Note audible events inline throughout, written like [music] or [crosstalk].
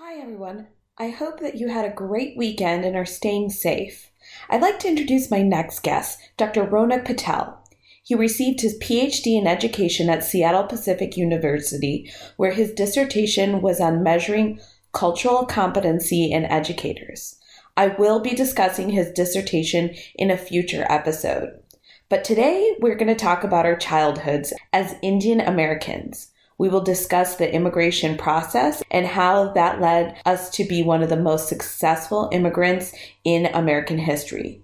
Hi, everyone. I hope that you had a great weekend and are staying safe. I'd like to introduce my next guest, Dr. Ronak Patel. He received his PhD in education at Seattle Pacific University, where his dissertation was on measuring cultural competency in educators. I will be discussing his dissertation in a future episode. But today we're going to talk about our childhoods as Indian Americans. We will discuss the immigration process and how that led us to be one of the most successful immigrants in American history.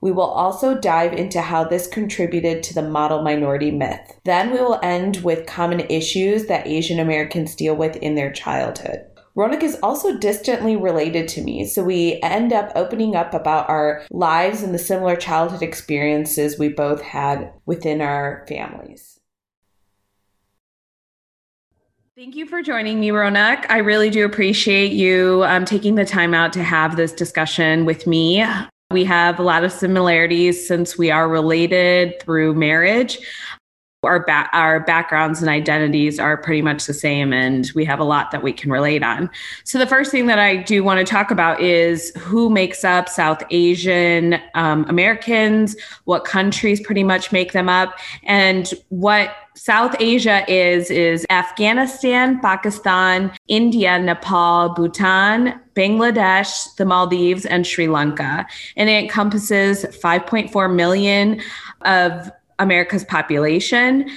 We will also dive into how this contributed to the model minority myth. Then we will end with common issues that Asian Americans deal with in their childhood. Ronak is also distantly related to me, so we end up opening up about our lives and the similar childhood experiences we both had within our families. Thank you for joining me, Ronak. I really do appreciate you um, taking the time out to have this discussion with me. We have a lot of similarities since we are related through marriage. Our, ba- our backgrounds and identities are pretty much the same, and we have a lot that we can relate on. So, the first thing that I do want to talk about is who makes up South Asian um, Americans, what countries pretty much make them up, and what South Asia is is Afghanistan, Pakistan, India, Nepal, Bhutan, Bangladesh, the Maldives, and Sri Lanka. And it encompasses 5.4 million of America's population.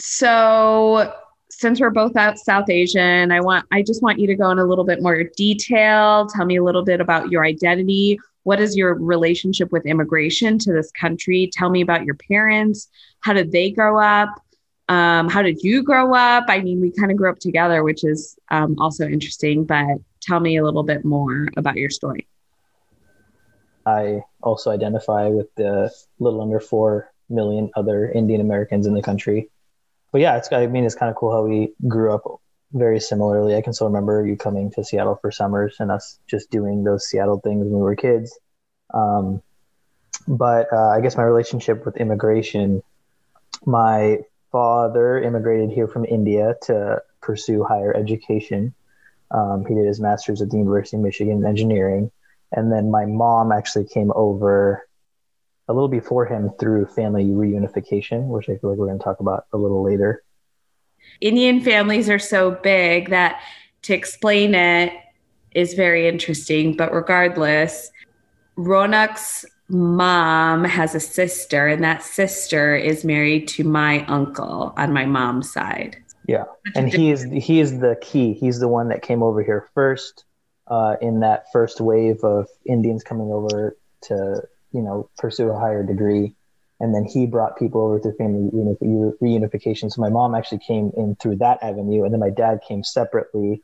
So since we're both out South Asian, I want I just want you to go in a little bit more detail. Tell me a little bit about your identity. What is your relationship with immigration to this country? Tell me about your parents. How did they grow up? Um, how did you grow up? I mean, we kind of grew up together, which is um, also interesting, but tell me a little bit more about your story. I also identify with the little under 4 million other Indian Americans in the country. But yeah, it's, I mean, it's kind of cool how we grew up very similarly. I can still remember you coming to Seattle for summers and us just doing those Seattle things when we were kids. Um, but uh, I guess my relationship with immigration my father immigrated here from India to pursue higher education. Um, he did his master's at the University of Michigan in engineering. And then my mom actually came over a little before him through family reunification, which I feel like we're going to talk about a little later. Indian families are so big that to explain it is very interesting. But regardless, Ronak's mom has a sister, and that sister is married to my uncle on my mom's side. Yeah, and he is he is the key. He's the one that came over here first uh, in that first wave of Indians coming over to you know pursue a higher degree, and then he brought people over through family reunification. So my mom actually came in through that avenue, and then my dad came separately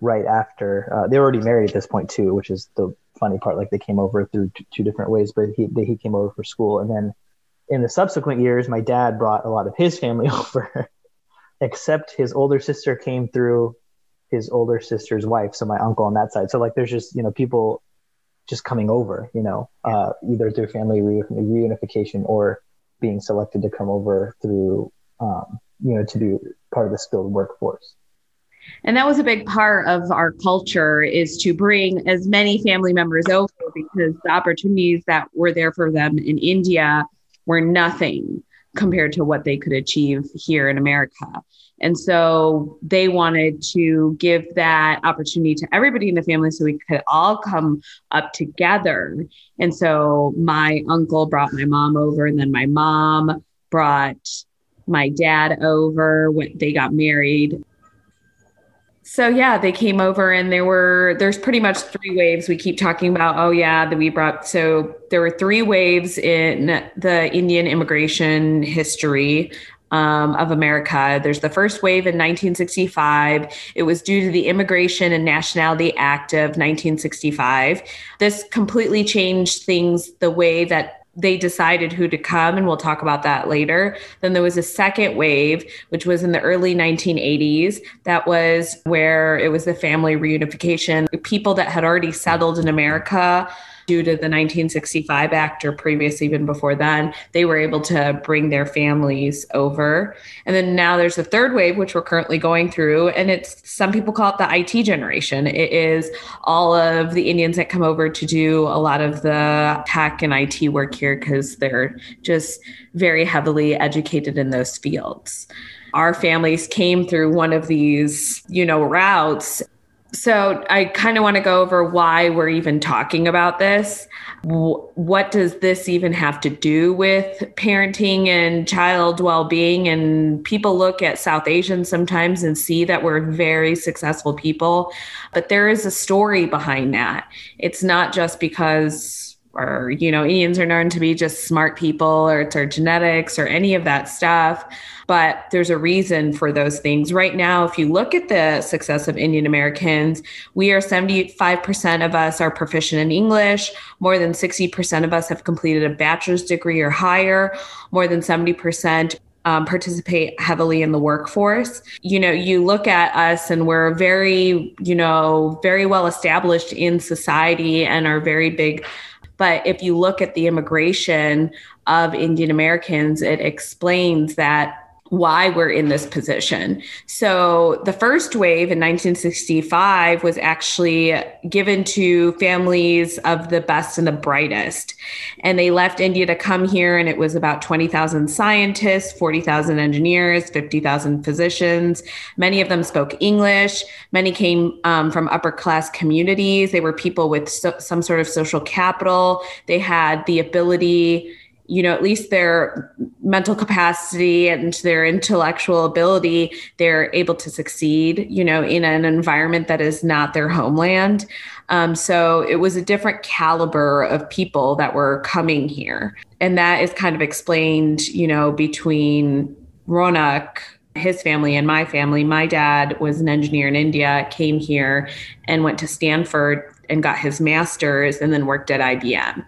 right after. Uh, they were already married at this point too, which is the funny part. Like they came over through t- two different ways, but he they, he came over for school, and then in the subsequent years, my dad brought a lot of his family [laughs] over, except his older sister came through his older sister's wife, so my uncle on that side. So like, there's just you know people just coming over, you know, uh, either through family re- reunification or being selected to come over through, um, you know, to be part of the skilled workforce. And that was a big part of our culture is to bring as many family members over because the opportunities that were there for them in india were nothing compared to what they could achieve here in america. And so they wanted to give that opportunity to everybody in the family so we could all come up together. And so my uncle brought my mom over and then my mom brought my dad over when they got married so yeah, they came over and there were there's pretty much three waves we keep talking about. Oh yeah, that we brought so there were three waves in the Indian immigration history um, of America. There's the first wave in 1965. It was due to the Immigration and Nationality Act of 1965. This completely changed things the way that they decided who to come, and we'll talk about that later. Then there was a second wave, which was in the early 1980s. That was where it was the family reunification. People that had already settled in America due to the 1965 Act or previous, even before then, they were able to bring their families over. And then now there's a third wave, which we're currently going through. And it's some people call it the IT generation. It is all of the Indians that come over to do a lot of the tech and IT work here because they're just very heavily educated in those fields our families came through one of these, you know, routes so I kind of want to go over why we're even talking about this. What does this even have to do with parenting and child well-being? And people look at South Asians sometimes and see that we're very successful people, but there is a story behind that. It's not just because or you know indians are known to be just smart people or it's our genetics or any of that stuff. But there's a reason for those things. Right now if you look at the success of indian americans we are 75% of us are proficient in english. More than 60% of us have completed a bachelor's degree or higher. More than 70% um, participate heavily in the workforce. You know, you look at us and we're very, you know, very well established in society and are very big but if you look at the immigration of Indian Americans, it explains that why we're in this position. So the first wave in 1965 was actually given to families of the best and the brightest. And they left India to come here, and it was about 20,000 scientists, 40,000 engineers, 50,000 physicians. Many of them spoke English. Many came um, from upper class communities. They were people with so, some sort of social capital. They had the ability you know, at least their mental capacity and their intellectual ability, they're able to succeed, you know, in an environment that is not their homeland. Um, so it was a different caliber of people that were coming here. And that is kind of explained, you know, between Ronak, his family, and my family. My dad was an engineer in India, came here and went to Stanford and got his master's and then worked at IBM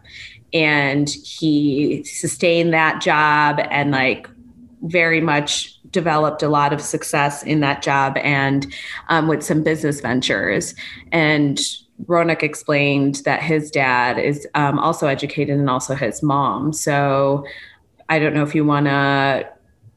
and he sustained that job and like very much developed a lot of success in that job and um, with some business ventures and Ronak explained that his dad is um, also educated and also his mom. So I don't know if you want to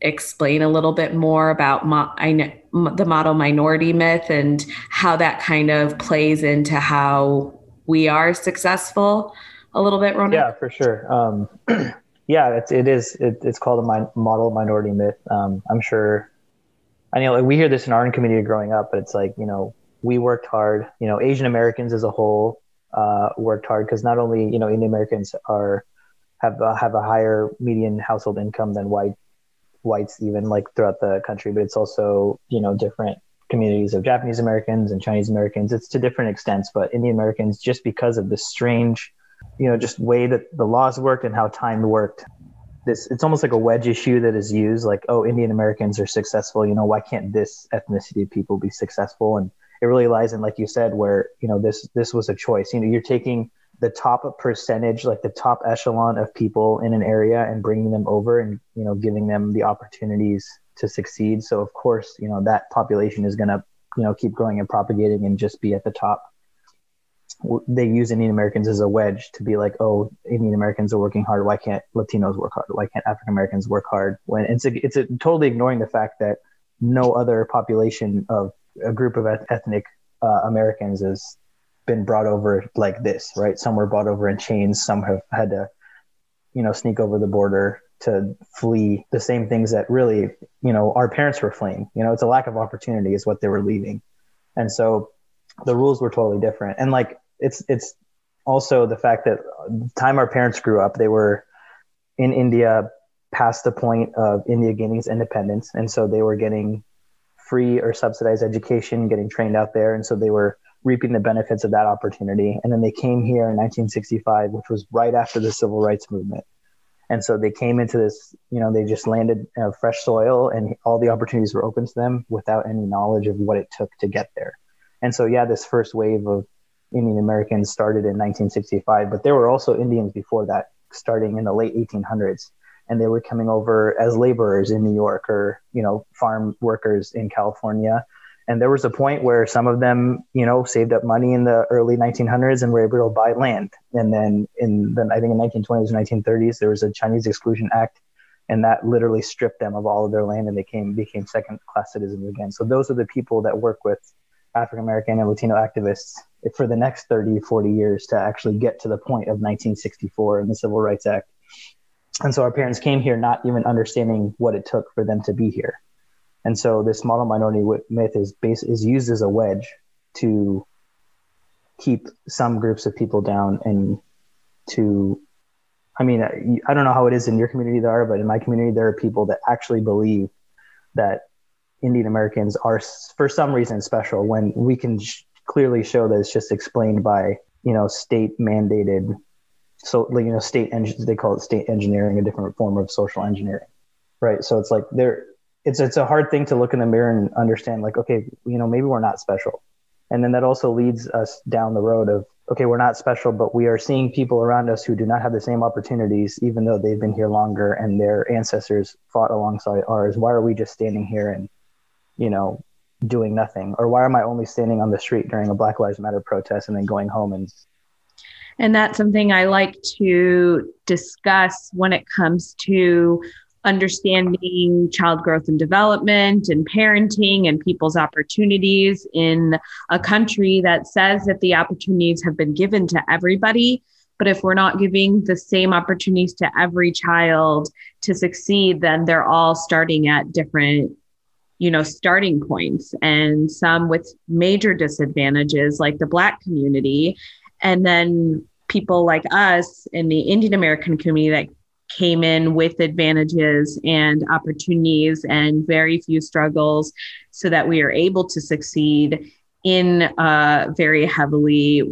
explain a little bit more about mo- I the model minority myth and how that kind of plays into how we are successful a little bit, Ronak? Yeah, for sure. Um, [clears throat] yeah, it's it is it, it's called a min- model minority myth. Um, I'm sure. I know like, we hear this in our own community growing up, but it's like you know we worked hard. You know, Asian Americans as a whole uh, worked hard because not only you know Indian Americans are have uh, have a higher median household income than white whites even like throughout the country, but it's also you know different communities of Japanese Americans and Chinese Americans. It's to different extents, but Indian Americans just because of the strange you know just way that the laws worked and how time worked. This it's almost like a wedge issue that is used like oh indian americans are successful. You know why can't this ethnicity of people be successful? And it really lies in like you said where you know this this was a choice. You know you're taking the top percentage like the top echelon of people in an area and bringing them over and you know giving them the opportunities to succeed. So of course you know that population is going to you know keep growing and propagating and just be at the top they use Indian Americans as a wedge to be like, oh, Indian Americans are working hard. Why can't Latinos work hard? Why can't African Americans work hard? When it's a, it's a, totally ignoring the fact that no other population of a group of ethnic uh, Americans has been brought over like this, right? Some were brought over in chains. Some have had to, you know, sneak over the border to flee the same things that really, you know, our parents were fleeing. You know, it's a lack of opportunity is what they were leaving, and so the rules were totally different. And like it's it's also the fact that the time our parents grew up, they were in India past the point of India gaining its independence, and so they were getting free or subsidized education, getting trained out there, and so they were reaping the benefits of that opportunity. And then they came here in 1965, which was right after the civil rights movement. And so they came into this, you know, they just landed fresh soil and all the opportunities were open to them without any knowledge of what it took to get there. And so, yeah, this first wave of Indian Americans started in 1965, but there were also Indians before that, starting in the late 1800s, and they were coming over as laborers in New York or you know farm workers in California, And there was a point where some of them, you know, saved up money in the early 1900s and were able to buy land. And then in the, I think in 1920s, 1930s, there was a Chinese Exclusion Act, and that literally stripped them of all of their land, and they came became second class citizens again. So those are the people that work with African American and Latino activists for the next 30, 40 years to actually get to the point of 1964 and the Civil Rights Act. And so our parents came here not even understanding what it took for them to be here. And so this model minority myth is base, is used as a wedge to keep some groups of people down and to I mean, I don't know how it is in your community there are, but in my community, there are people that actually believe that Indian Americans are, for some reason, special when we can sh- clearly show that it's just explained by, you know, state mandated, so, you know, state, engines they call it state engineering, a different form of social engineering, right? So it's like there, it's it's a hard thing to look in the mirror and understand like okay you know maybe we're not special and then that also leads us down the road of okay we're not special but we are seeing people around us who do not have the same opportunities even though they've been here longer and their ancestors fought alongside ours why are we just standing here and you know doing nothing or why am i only standing on the street during a black lives matter protest and then going home and and that's something i like to discuss when it comes to understanding child growth and development and parenting and people's opportunities in a country that says that the opportunities have been given to everybody. But if we're not giving the same opportunities to every child to succeed, then they're all starting at different you know starting points and some with major disadvantages like the black community and then people like us in the indian american community that came in with advantages and opportunities and very few struggles so that we are able to succeed in a very heavily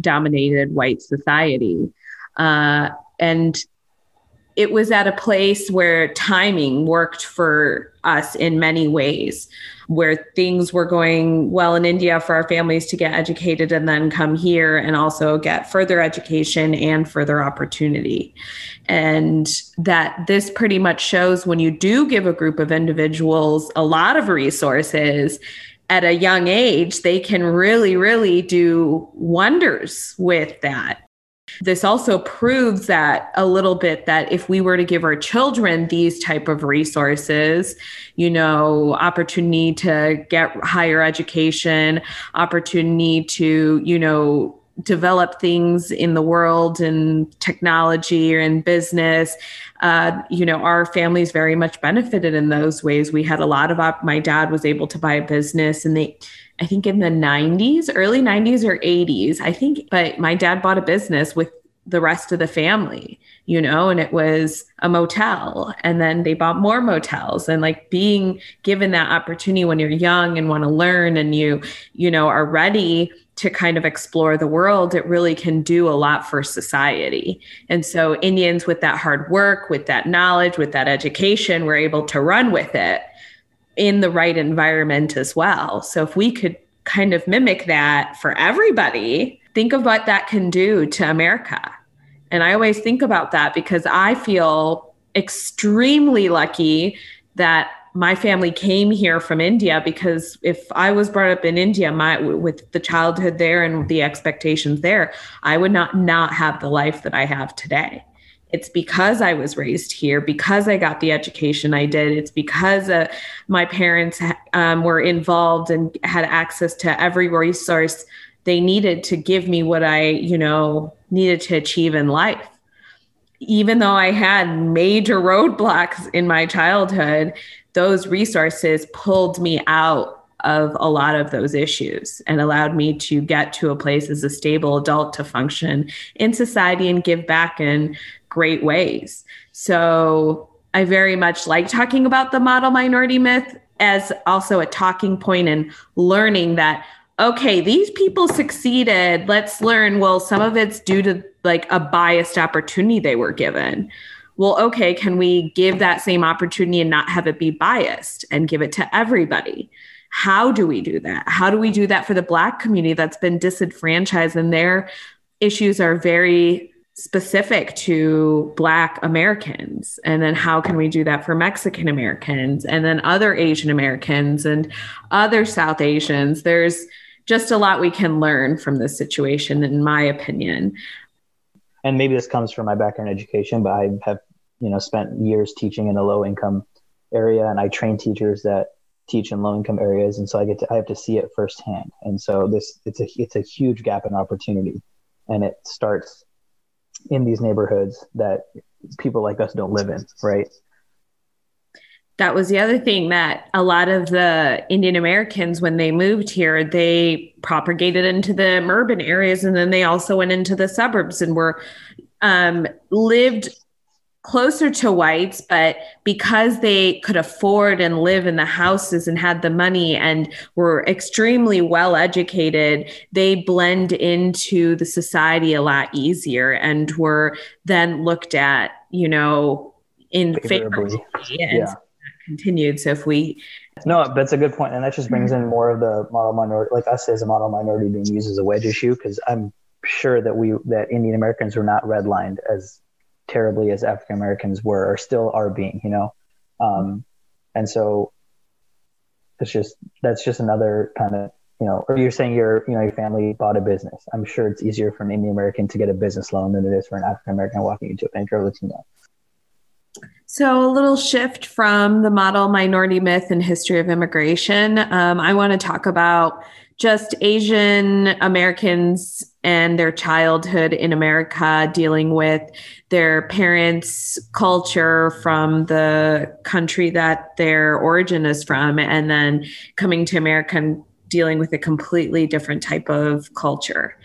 dominated white society. Uh, and it was at a place where timing worked for us in many ways, where things were going well in India for our families to get educated and then come here and also get further education and further opportunity. And that this pretty much shows when you do give a group of individuals a lot of resources at a young age, they can really, really do wonders with that. This also proves that a little bit that if we were to give our children these type of resources, you know, opportunity to get higher education, opportunity to, you know, develop things in the world and technology in business uh, you know our families very much benefited in those ways. We had a lot of op- my dad was able to buy a business and they i think in the 90s early 90s or 80s i think but my dad bought a business with the rest of the family you know and it was a motel and then they bought more motels and like being given that opportunity when you're young and want to learn and you you know are ready to kind of explore the world, it really can do a lot for society. And so Indians with that hard work, with that knowledge, with that education, were able to run with it in the right environment as well. So if we could kind of mimic that for everybody, think of what that can do to America. And I always think about that because I feel extremely lucky that my family came here from India because if I was brought up in India, my with the childhood there and the expectations there, I would not not have the life that I have today. It's because I was raised here, because I got the education I did. It's because uh, my parents um, were involved and had access to every resource they needed to give me what I, you know, needed to achieve in life even though I had major roadblocks in my childhood, those resources pulled me out of a lot of those issues and allowed me to get to a place as a stable adult to function in society and give back in great ways. So I very much like talking about the model minority myth as also a talking point and learning that okay, these people succeeded. Let's learn. Well, some of it's due to like a biased opportunity they were given well, okay, can we give that same opportunity and not have it be biased and give it to everybody? How do we do that? How do we do that for the Black community that's been disenfranchised and their issues are very specific to black americans and then how can we do that for mexican americans and then other asian americans and other south asians there's just a lot we can learn from this situation in my opinion and maybe this comes from my background in education but i have you know spent years teaching in a low income area and i train teachers that teach in low income areas and so i get to i have to see it firsthand and so this it's a it's a huge gap in opportunity and it starts in these neighborhoods that people like us don't live in, right? That was the other thing that a lot of the Indian Americans, when they moved here, they propagated into the urban areas and then they also went into the suburbs and were um, lived closer to whites, but because they could afford and live in the houses and had the money and were extremely well educated, they blend into the society a lot easier and were then looked at, you know, in favor. Yeah. Continued. So if we no, that's a good point, and that just brings in more of the model minority, like us as a model minority being used as a wedge issue, because I'm sure that we that Indian Americans were not redlined as terribly as African Americans were or still are being, you know. Um, and so it's just that's just another kind of you know, or you're saying your you know your family bought a business. I'm sure it's easier for an Indian American to get a business loan than it is for an African American walking into a bank or Latino. So, a little shift from the model minority myth and history of immigration. Um, I want to talk about just Asian Americans and their childhood in America, dealing with their parents' culture from the country that their origin is from, and then coming to America and dealing with a completely different type of culture.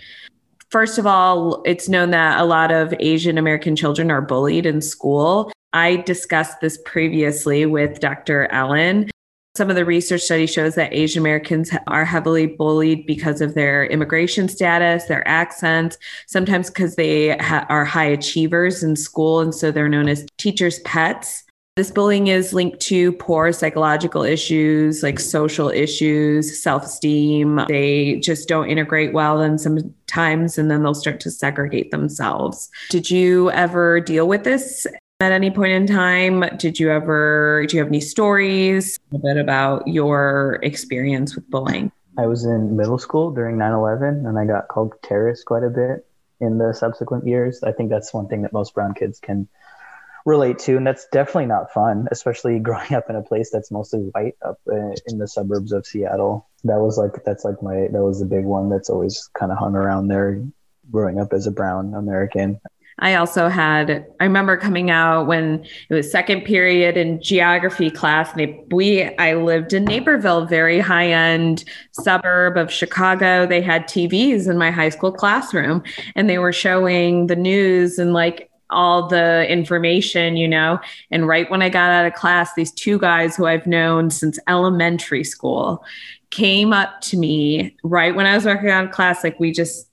First of all, it's known that a lot of Asian American children are bullied in school. I discussed this previously with Dr. Allen. Some of the research study shows that Asian Americans are heavily bullied because of their immigration status, their accents, sometimes because they ha- are high achievers in school. And so they're known as teachers' pets. This bullying is linked to poor psychological issues like social issues, self esteem. They just don't integrate well, and sometimes, and then they'll start to segregate themselves. Did you ever deal with this at any point in time? Did you ever, do you have any stories a bit about your experience with bullying? I was in middle school during 9 11 and I got called terrorist quite a bit in the subsequent years. I think that's one thing that most brown kids can relate to. And that's definitely not fun, especially [laughs] growing up in a place that's mostly white up uh, in the suburbs of Seattle. That was like, that's like my, that was the big one that's always kind of hung around there growing up as a brown American. I also had, I remember coming out when it was second period in geography class. We, I lived in Naperville, very high end suburb of Chicago. They had TVs in my high school classroom and they were showing the news and like all the information, you know. And right when I got out of class, these two guys who I've known since elementary school came up to me right when I was working out of class. Like we just,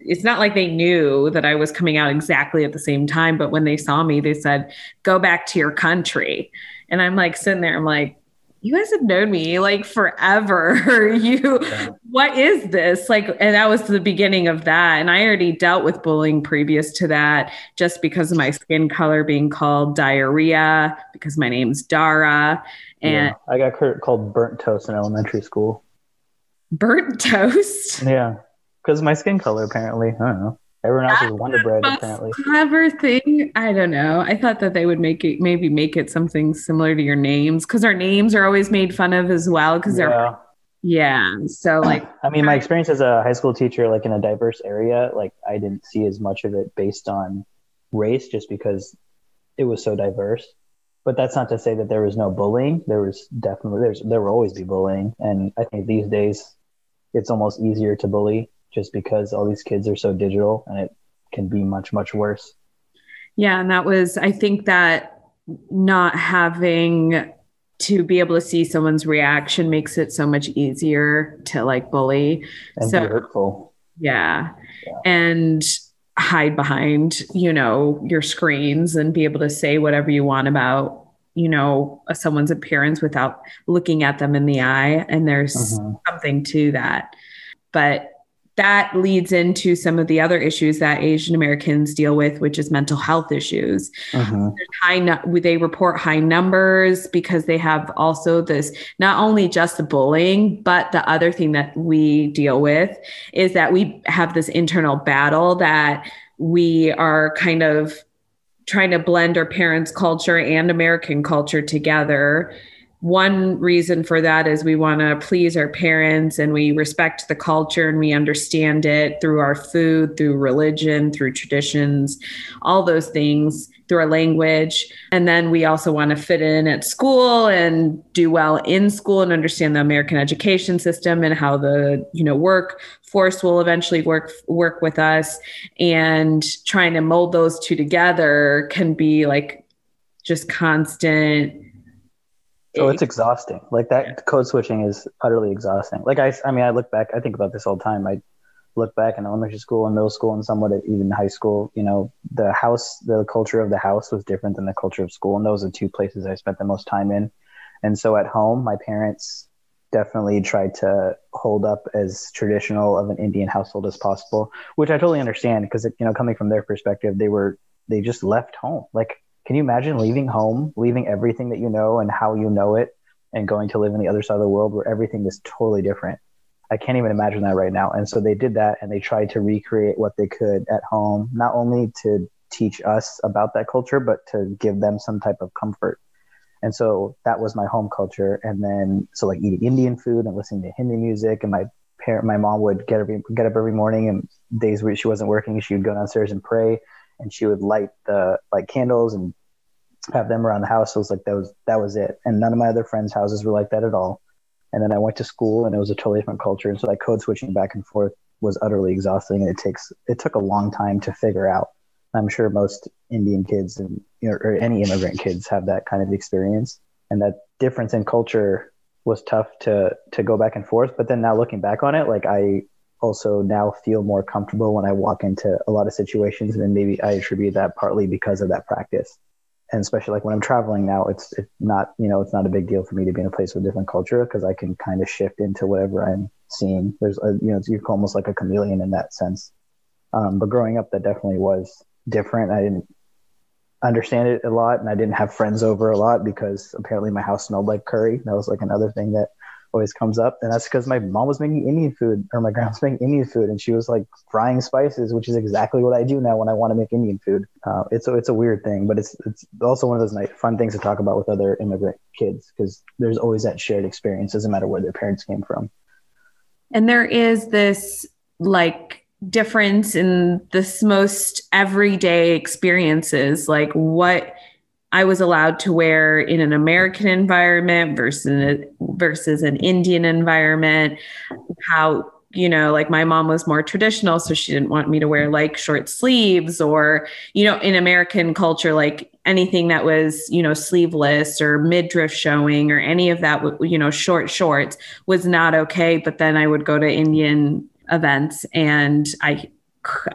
it's not like they knew that I was coming out exactly at the same time, but when they saw me, they said, go back to your country. And I'm like sitting there, I'm like, you guys have known me like forever. [laughs] you, yeah. what is this? Like, and that was the beginning of that. And I already dealt with bullying previous to that just because of my skin color being called diarrhea, because my name's Dara. And yeah. I got called burnt toast in elementary school. Burnt toast? Yeah because my skin color apparently. I don't know. Everyone else is Wonder Bread apparently. Clever thing. I don't know. I thought that they would make it maybe make it something similar to your names because our names are always made fun of as well because yeah. they're yeah. So [clears throat] like I mean my experience as a high school teacher like in a diverse area, like I didn't see as much of it based on race just because it was so diverse. But that's not to say that there was no bullying. There was definitely there's there will always be bullying. And I think these days it's almost easier to bully just because all these kids are so digital and it can be much much worse. Yeah and that was i think that not having to be able to see someone's reaction makes it so much easier to like bully. And so hurtful. Yeah. yeah. And hide behind you know your screens and be able to say whatever you want about you know someone's appearance without looking at them in the eye. And there's mm-hmm. something to that. But that leads into some of the other issues that Asian Americans deal with, which is mental health issues. Uh-huh. High, they report high numbers because they have also this not only just the bullying, but the other thing that we deal with is that we have this internal battle that we are kind of trying to blend our parents' culture and American culture together one reason for that is we want to please our parents and we respect the culture and we understand it through our food, through religion, through traditions, all those things, through our language. And then we also want to fit in at school and do well in school and understand the American education system and how the, you know, workforce will eventually work work with us and trying to mold those two together can be like just constant Oh, it's exhausting. Like that yeah. code switching is utterly exhausting. Like I, I mean, I look back. I think about this all the time. I look back in elementary school and middle school and somewhat even high school. You know, the house, the culture of the house was different than the culture of school, and those are two places I spent the most time in. And so at home, my parents definitely tried to hold up as traditional of an Indian household as possible, which I totally understand because you know, coming from their perspective, they were they just left home. Like can you imagine leaving home, leaving everything that you know and how you know it, and going to live in the other side of the world where everything is totally different? I can't even imagine that right now. And so they did that and they tried to recreate what they could at home, not only to teach us about that culture, but to give them some type of comfort. And so that was my home culture. And then, so like eating Indian food and listening to Hindi music. And my parent, my mom would get every, get up every morning and days where she wasn't working, she would go downstairs and pray and she would light the like candles and have them around the house. It was like that was that was it. And none of my other friends' houses were like that at all. And then I went to school and it was a totally different culture. And so that code switching back and forth was utterly exhausting and it takes it took a long time to figure out. I'm sure most Indian kids and you know, or any immigrant kids have that kind of experience. And that difference in culture was tough to to go back and forth. But then now looking back on it, like I also now feel more comfortable when I walk into a lot of situations, and maybe I attribute that partly because of that practice. And especially like when I'm traveling now, it's it's not you know it's not a big deal for me to be in a place with a different culture because I can kind of shift into whatever I'm seeing. There's a, you know you're almost like a chameleon in that sense. Um, but growing up, that definitely was different. I didn't understand it a lot, and I didn't have friends over a lot because apparently my house smelled like curry. That was like another thing that always comes up, and that's because my mom was making Indian food or my grandma's [laughs] making Indian food, and she was like frying spices, which is exactly what I do now when I want to make Indian food. Uh, it's a, it's a weird thing, but it's it's also one of those nice, fun things to talk about with other immigrant kids because there's always that shared experience, doesn't matter where their parents came from. And there is this like difference in this most everyday experiences, like what I was allowed to wear in an American environment versus versus an Indian environment. How you know, like my mom was more traditional, so she didn't want me to wear like short sleeves or you know, in American culture, like anything that was you know sleeveless or midriff showing or any of that you know short shorts was not okay. But then I would go to Indian events and I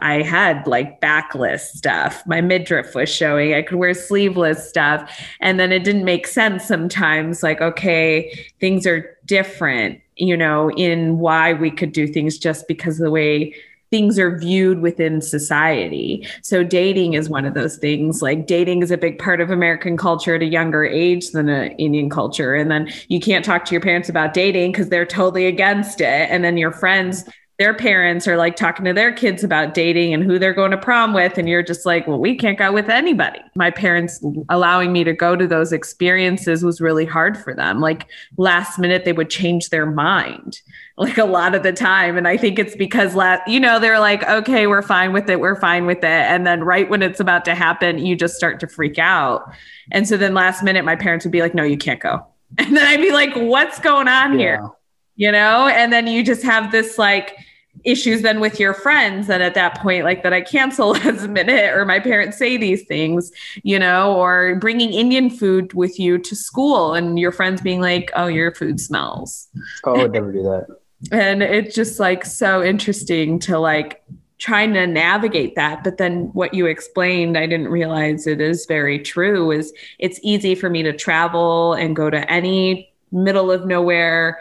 I had like backless stuff. My midriff was showing. I could wear sleeveless stuff. And then it didn't make sense sometimes. Like, okay, things are different, you know, in why we could do things just because of the way things are viewed within society. So dating is one of those things. Like dating is a big part of American culture at a younger age than an Indian culture. And then you can't talk to your parents about dating because they're totally against it. And then your friends their parents are like talking to their kids about dating and who they're going to prom with. And you're just like, well, we can't go with anybody. My parents allowing me to go to those experiences was really hard for them. Like last minute, they would change their mind like a lot of the time. And I think it's because last, you know, they're like, okay, we're fine with it. We're fine with it. And then right when it's about to happen, you just start to freak out. And so then last minute, my parents would be like, no, you can't go. [laughs] And then I'd be like, what's going on yeah. here? You know? And then you just have this like, issues then with your friends that at that point like that i cancel [laughs] as a minute or my parents say these things you know or bringing indian food with you to school and your friends being like oh your food smells. Oh i would never do that. And it's just like so interesting to like trying to navigate that. But then what you explained i didn't realize it is very true is it's easy for me to travel and go to any middle of nowhere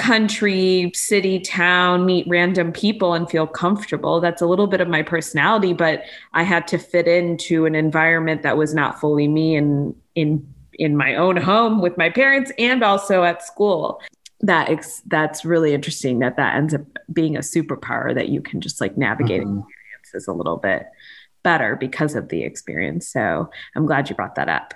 country, city, town, meet random people and feel comfortable. That's a little bit of my personality, but I had to fit into an environment that was not fully me and in in my own home with my parents and also at school. That ex- that's really interesting that that ends up being a superpower that you can just like navigate mm-hmm. experiences a little bit better because of the experience. So I'm glad you brought that up.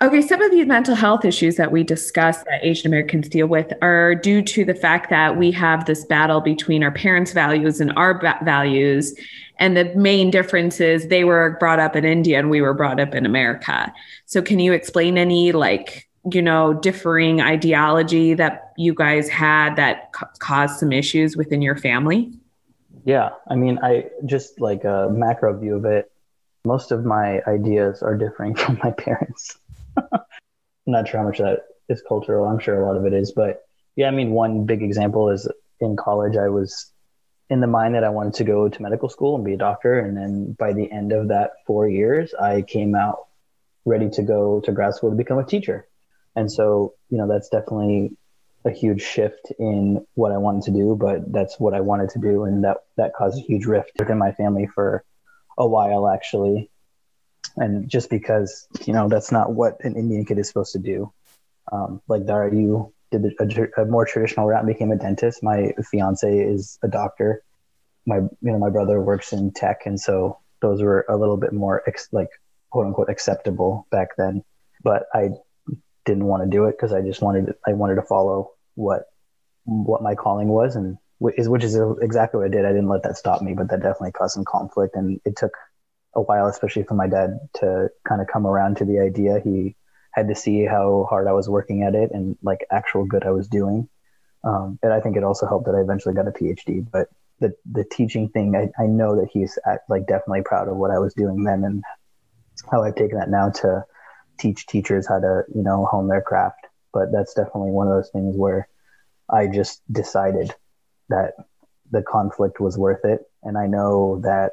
Okay, some of these mental health issues that we discuss that Asian Americans deal with are due to the fact that we have this battle between our parents' values and our ba- values. And the main difference is they were brought up in India and we were brought up in America. So, can you explain any, like, you know, differing ideology that you guys had that ca- caused some issues within your family? Yeah, I mean, I just like a macro view of it. Most of my ideas are differing [laughs] from my parents. I'm not sure how much that is cultural. I'm sure a lot of it is, but yeah, I mean, one big example is in college, I was in the mind that I wanted to go to medical school and be a doctor. And then by the end of that four years, I came out ready to go to grad school to become a teacher. And so, you know, that's definitely a huge shift in what I wanted to do, but that's what I wanted to do. And that, that caused a huge rift within my family for a while, actually and just because you know that's not what an Indian kid is supposed to do. Um, like Dara, you did a, a, more traditional route and became a dentist. My fiance is a doctor. My you know my brother works in tech, and so those were a little bit more ex- like quote unquote acceptable back then. But I didn't want to do it because I just wanted I wanted to follow what what my calling was, and which is which is exactly what I did. I didn't let that stop me, but that definitely caused some conflict, and it took a while, especially for my dad to kind of come around to the idea. He had to see how hard I was working at it and like actual good I was doing. Um, and I think it also helped that I eventually got a PhD. But the the teaching thing, I, I know that he's at, like definitely proud of what I was doing then and how I've taken that now to teach teachers how to you know hone their craft. But that's definitely one of those things where I just decided that the conflict was worth it, and I know that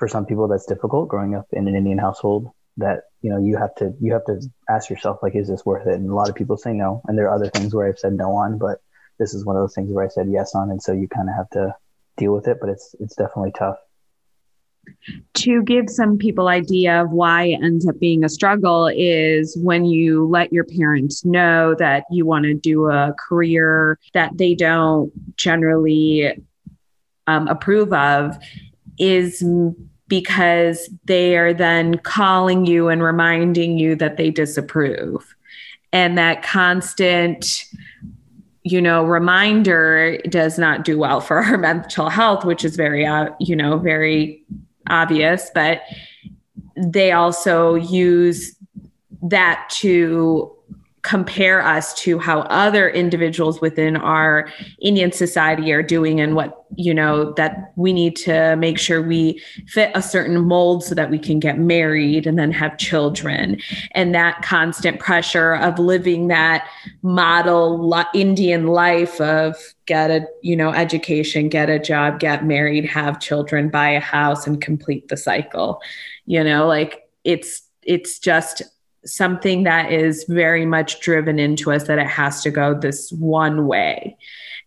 for some people that's difficult growing up in an Indian household that you know you have to you have to ask yourself like is this worth it? And a lot of people say no. And there are other things where I've said no on but this is one of those things where I said yes on. And so you kind of have to deal with it but it's it's definitely tough. To give some people idea of why it ends up being a struggle is when you let your parents know that you want to do a career that they don't generally um, approve of is because they are then calling you and reminding you that they disapprove. And that constant, you know, reminder does not do well for [laughs] our mental health, which is very, uh, you know, very obvious. But they also use that to compare us to how other individuals within our Indian society are doing and what, you know, that we need to make sure we fit a certain mold so that we can get married and then have children. And that constant pressure of living that model Indian life of get a, you know, education, get a job, get married, have children, buy a house and complete the cycle. You know, like it's it's just something that is very much driven into us that it has to go this one way.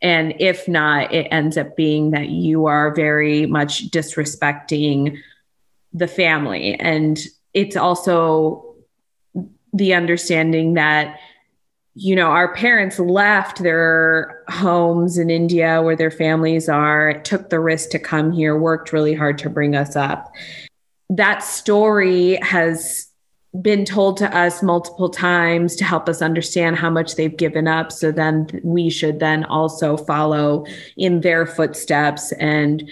And if not, it ends up being that you are very much disrespecting the family. And it's also the understanding that you know, our parents left their homes in India where their families are, took the risk to come here, worked really hard to bring us up. That story has been told to us multiple times to help us understand how much they've given up. So then we should then also follow in their footsteps and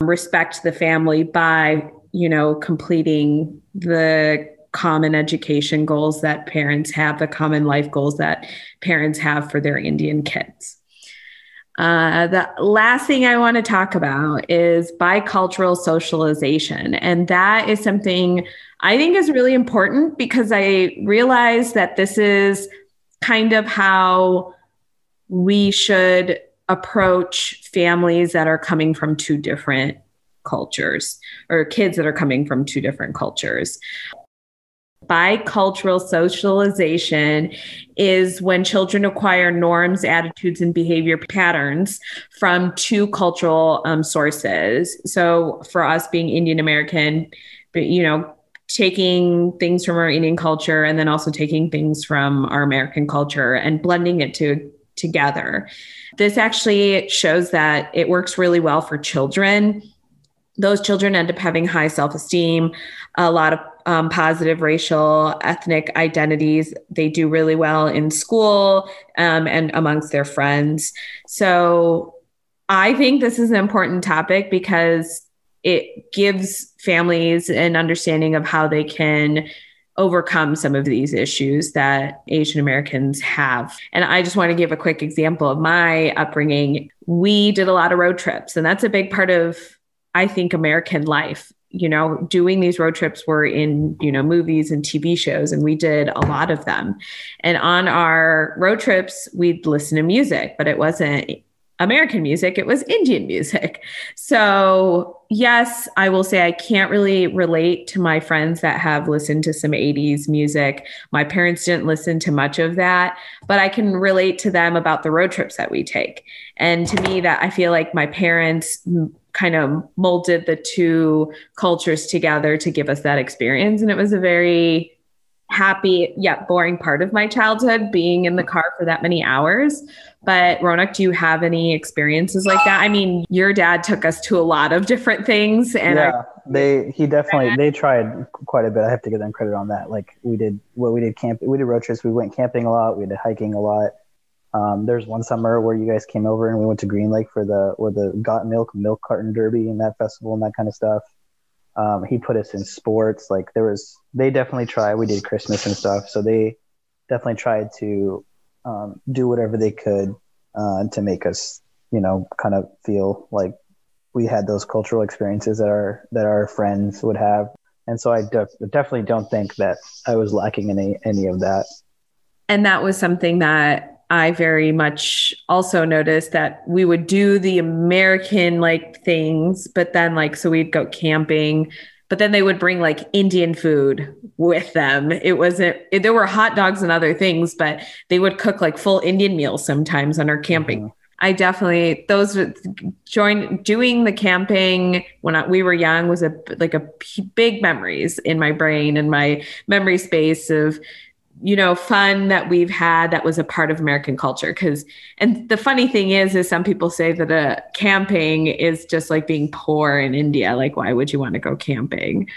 respect the family by you know completing the common education goals that parents have the common life goals that parents have for their indian kids uh, the last thing I want to talk about is bicultural socialization. And that is something I think is really important because I realize that this is kind of how we should approach families that are coming from two different cultures or kids that are coming from two different cultures. Bicultural socialization is when children acquire norms, attitudes, and behavior patterns from two cultural um, sources. So, for us being Indian American, you know, taking things from our Indian culture and then also taking things from our American culture and blending it to together. This actually shows that it works really well for children. Those children end up having high self esteem, a lot of um, positive racial, ethnic identities. They do really well in school um, and amongst their friends. So I think this is an important topic because it gives families an understanding of how they can overcome some of these issues that Asian Americans have. And I just want to give a quick example of my upbringing. We did a lot of road trips, and that's a big part of, I think, American life. You know, doing these road trips were in, you know, movies and TV shows, and we did a lot of them. And on our road trips, we'd listen to music, but it wasn't American music, it was Indian music. So, yes, I will say I can't really relate to my friends that have listened to some 80s music. My parents didn't listen to much of that, but I can relate to them about the road trips that we take. And to me, that I feel like my parents kind of molded the two cultures together to give us that experience. And it was a very happy yet boring part of my childhood being in the car for that many hours. But Ronak, do you have any experiences like that? I mean, your dad took us to a lot of different things, and yeah, they he definitely they tried quite a bit. I have to give them credit on that. Like we did, what we did camp, we did road trips. We went camping a lot. We did hiking a lot. Um, there's one summer where you guys came over and we went to Green Lake for the where the got milk milk carton derby and that festival and that kind of stuff. Um, he put us in sports. Like there was, they definitely tried. We did Christmas and stuff, so they definitely tried to um, do whatever they could uh, to make us, you know, kind of feel like we had those cultural experiences that our that our friends would have. And so I de- definitely don't think that I was lacking any any of that. And that was something that I very much also noticed that we would do the American like things, but then like so we'd go camping but then they would bring like Indian food with them. It wasn't, it, there were hot dogs and other things, but they would cook like full Indian meals sometimes on our camping. Mm-hmm. I definitely those join doing the camping when I, we were young was a like a big memories in my brain and my memory space of you know fun that we've had that was a part of american culture. Because and the funny thing is is some people say that a uh, camping is just like being poor in india. Like why would you want to go camping?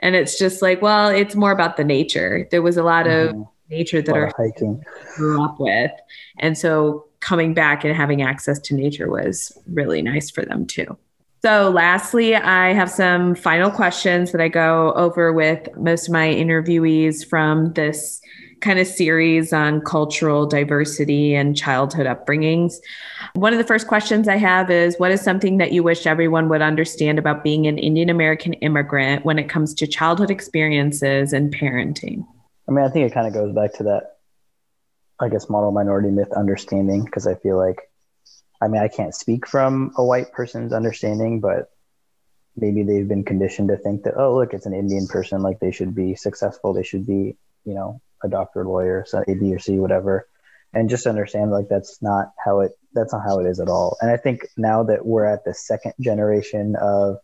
And it's just like well it's more about the nature. There was a lot mm-hmm. of nature that our hiking. grew up with. And so coming back and having access to nature was really nice for them too. So, lastly, I have some final questions that I go over with most of my interviewees from this kind of series on cultural diversity and childhood upbringings. One of the first questions I have is What is something that you wish everyone would understand about being an Indian American immigrant when it comes to childhood experiences and parenting? I mean, I think it kind of goes back to that, I guess, model minority myth understanding, because I feel like, I mean, I can't speak from a white person's understanding, but maybe they've been conditioned to think that, oh, look, it's an Indian person, like they should be successful, they should be, you know, a doctor, lawyer, so A, B, or C, whatever, and just understand like that's not how it that's not how it is at all. And I think now that we're at the second generation of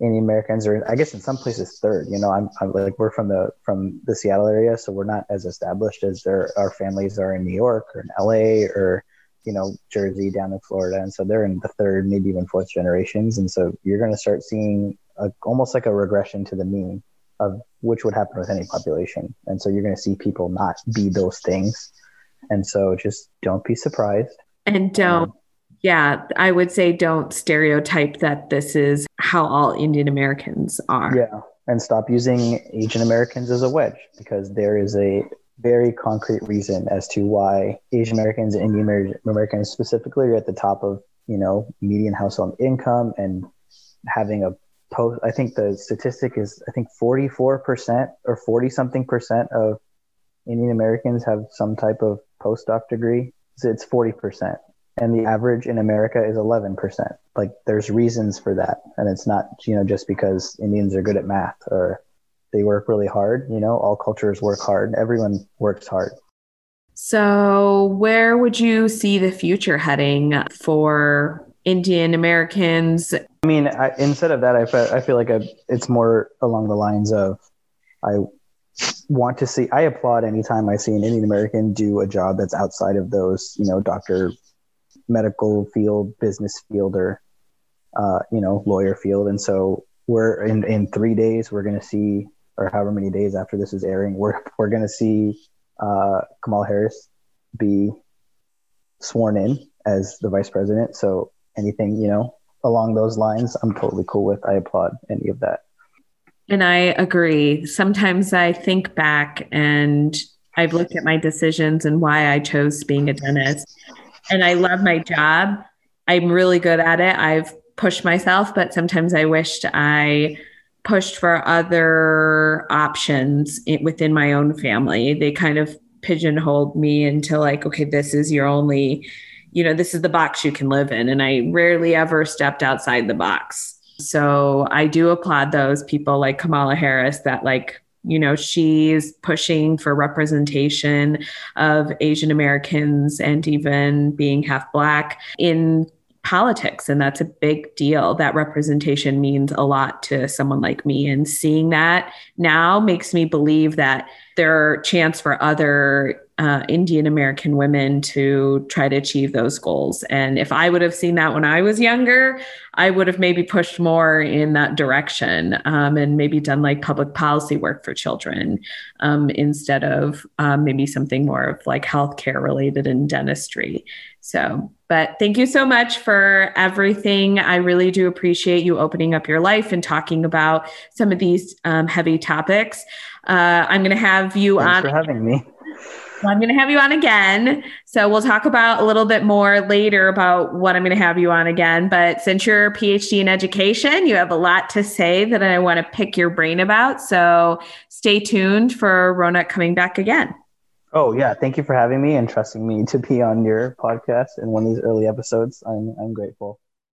Indian Americans, or I guess in some places third. You know, I'm, I'm, like we're from the from the Seattle area, so we're not as established as our families are in New York or in LA or you know Jersey down in Florida, and so they're in the third, maybe even fourth generations, and so you're going to start seeing a, almost like a regression to the mean of which would happen with any population. And so you're going to see people not be those things. And so just don't be surprised. And don't, um, yeah, I would say don't stereotype that this is how all Indian Americans are. Yeah. And stop using Asian Americans as a wedge because there is a very concrete reason as to why Asian Americans and Indian Americans specifically are at the top of, you know, median household income and having a post i think the statistic is i think 44% or 40 something percent of indian americans have some type of postdoc degree so it's 40% and the average in america is 11% like there's reasons for that and it's not you know just because indians are good at math or they work really hard. You know, all cultures work hard. Everyone works hard. So, where would you see the future heading for Indian Americans? I mean, I, instead of that, I I feel like I, it's more along the lines of I want to see. I applaud anytime I see an Indian American do a job that's outside of those, you know, doctor, medical field, business field, or uh, you know, lawyer field. And so we're in in three days. We're going to see, or however many days after this is airing, we're we're going to see uh, Kamala Harris be sworn in as the vice president. So anything you know along those lines, I'm totally cool with. I applaud any of that. And I agree. Sometimes I think back and I've looked at my decisions and why I chose being a dentist. And I love my job. I'm really good at it. I've pushed myself, but sometimes I wished I pushed for other options within my own family. They kind of pigeonholed me into like, okay, this is your only, you know, this is the box you can live in. And I rarely ever stepped outside the box. So I do applaud those people like Kamala Harris that like you know she's pushing for representation of asian americans and even being half black in politics and that's a big deal that representation means a lot to someone like me and seeing that now makes me believe that there are chance for other uh, Indian American women to try to achieve those goals. And if I would have seen that when I was younger, I would have maybe pushed more in that direction um, and maybe done like public policy work for children um, instead of um, maybe something more of like healthcare related and dentistry. So, but thank you so much for everything. I really do appreciate you opening up your life and talking about some of these um, heavy topics. Uh, I'm going to have you Thanks on. for having me. Well, I'm going to have you on again. So we'll talk about a little bit more later about what I'm going to have you on again. But since you're a PhD in education, you have a lot to say that I want to pick your brain about. So stay tuned for Ronak coming back again. Oh yeah, thank you for having me and trusting me to be on your podcast in one of these early episodes. I'm I'm grateful.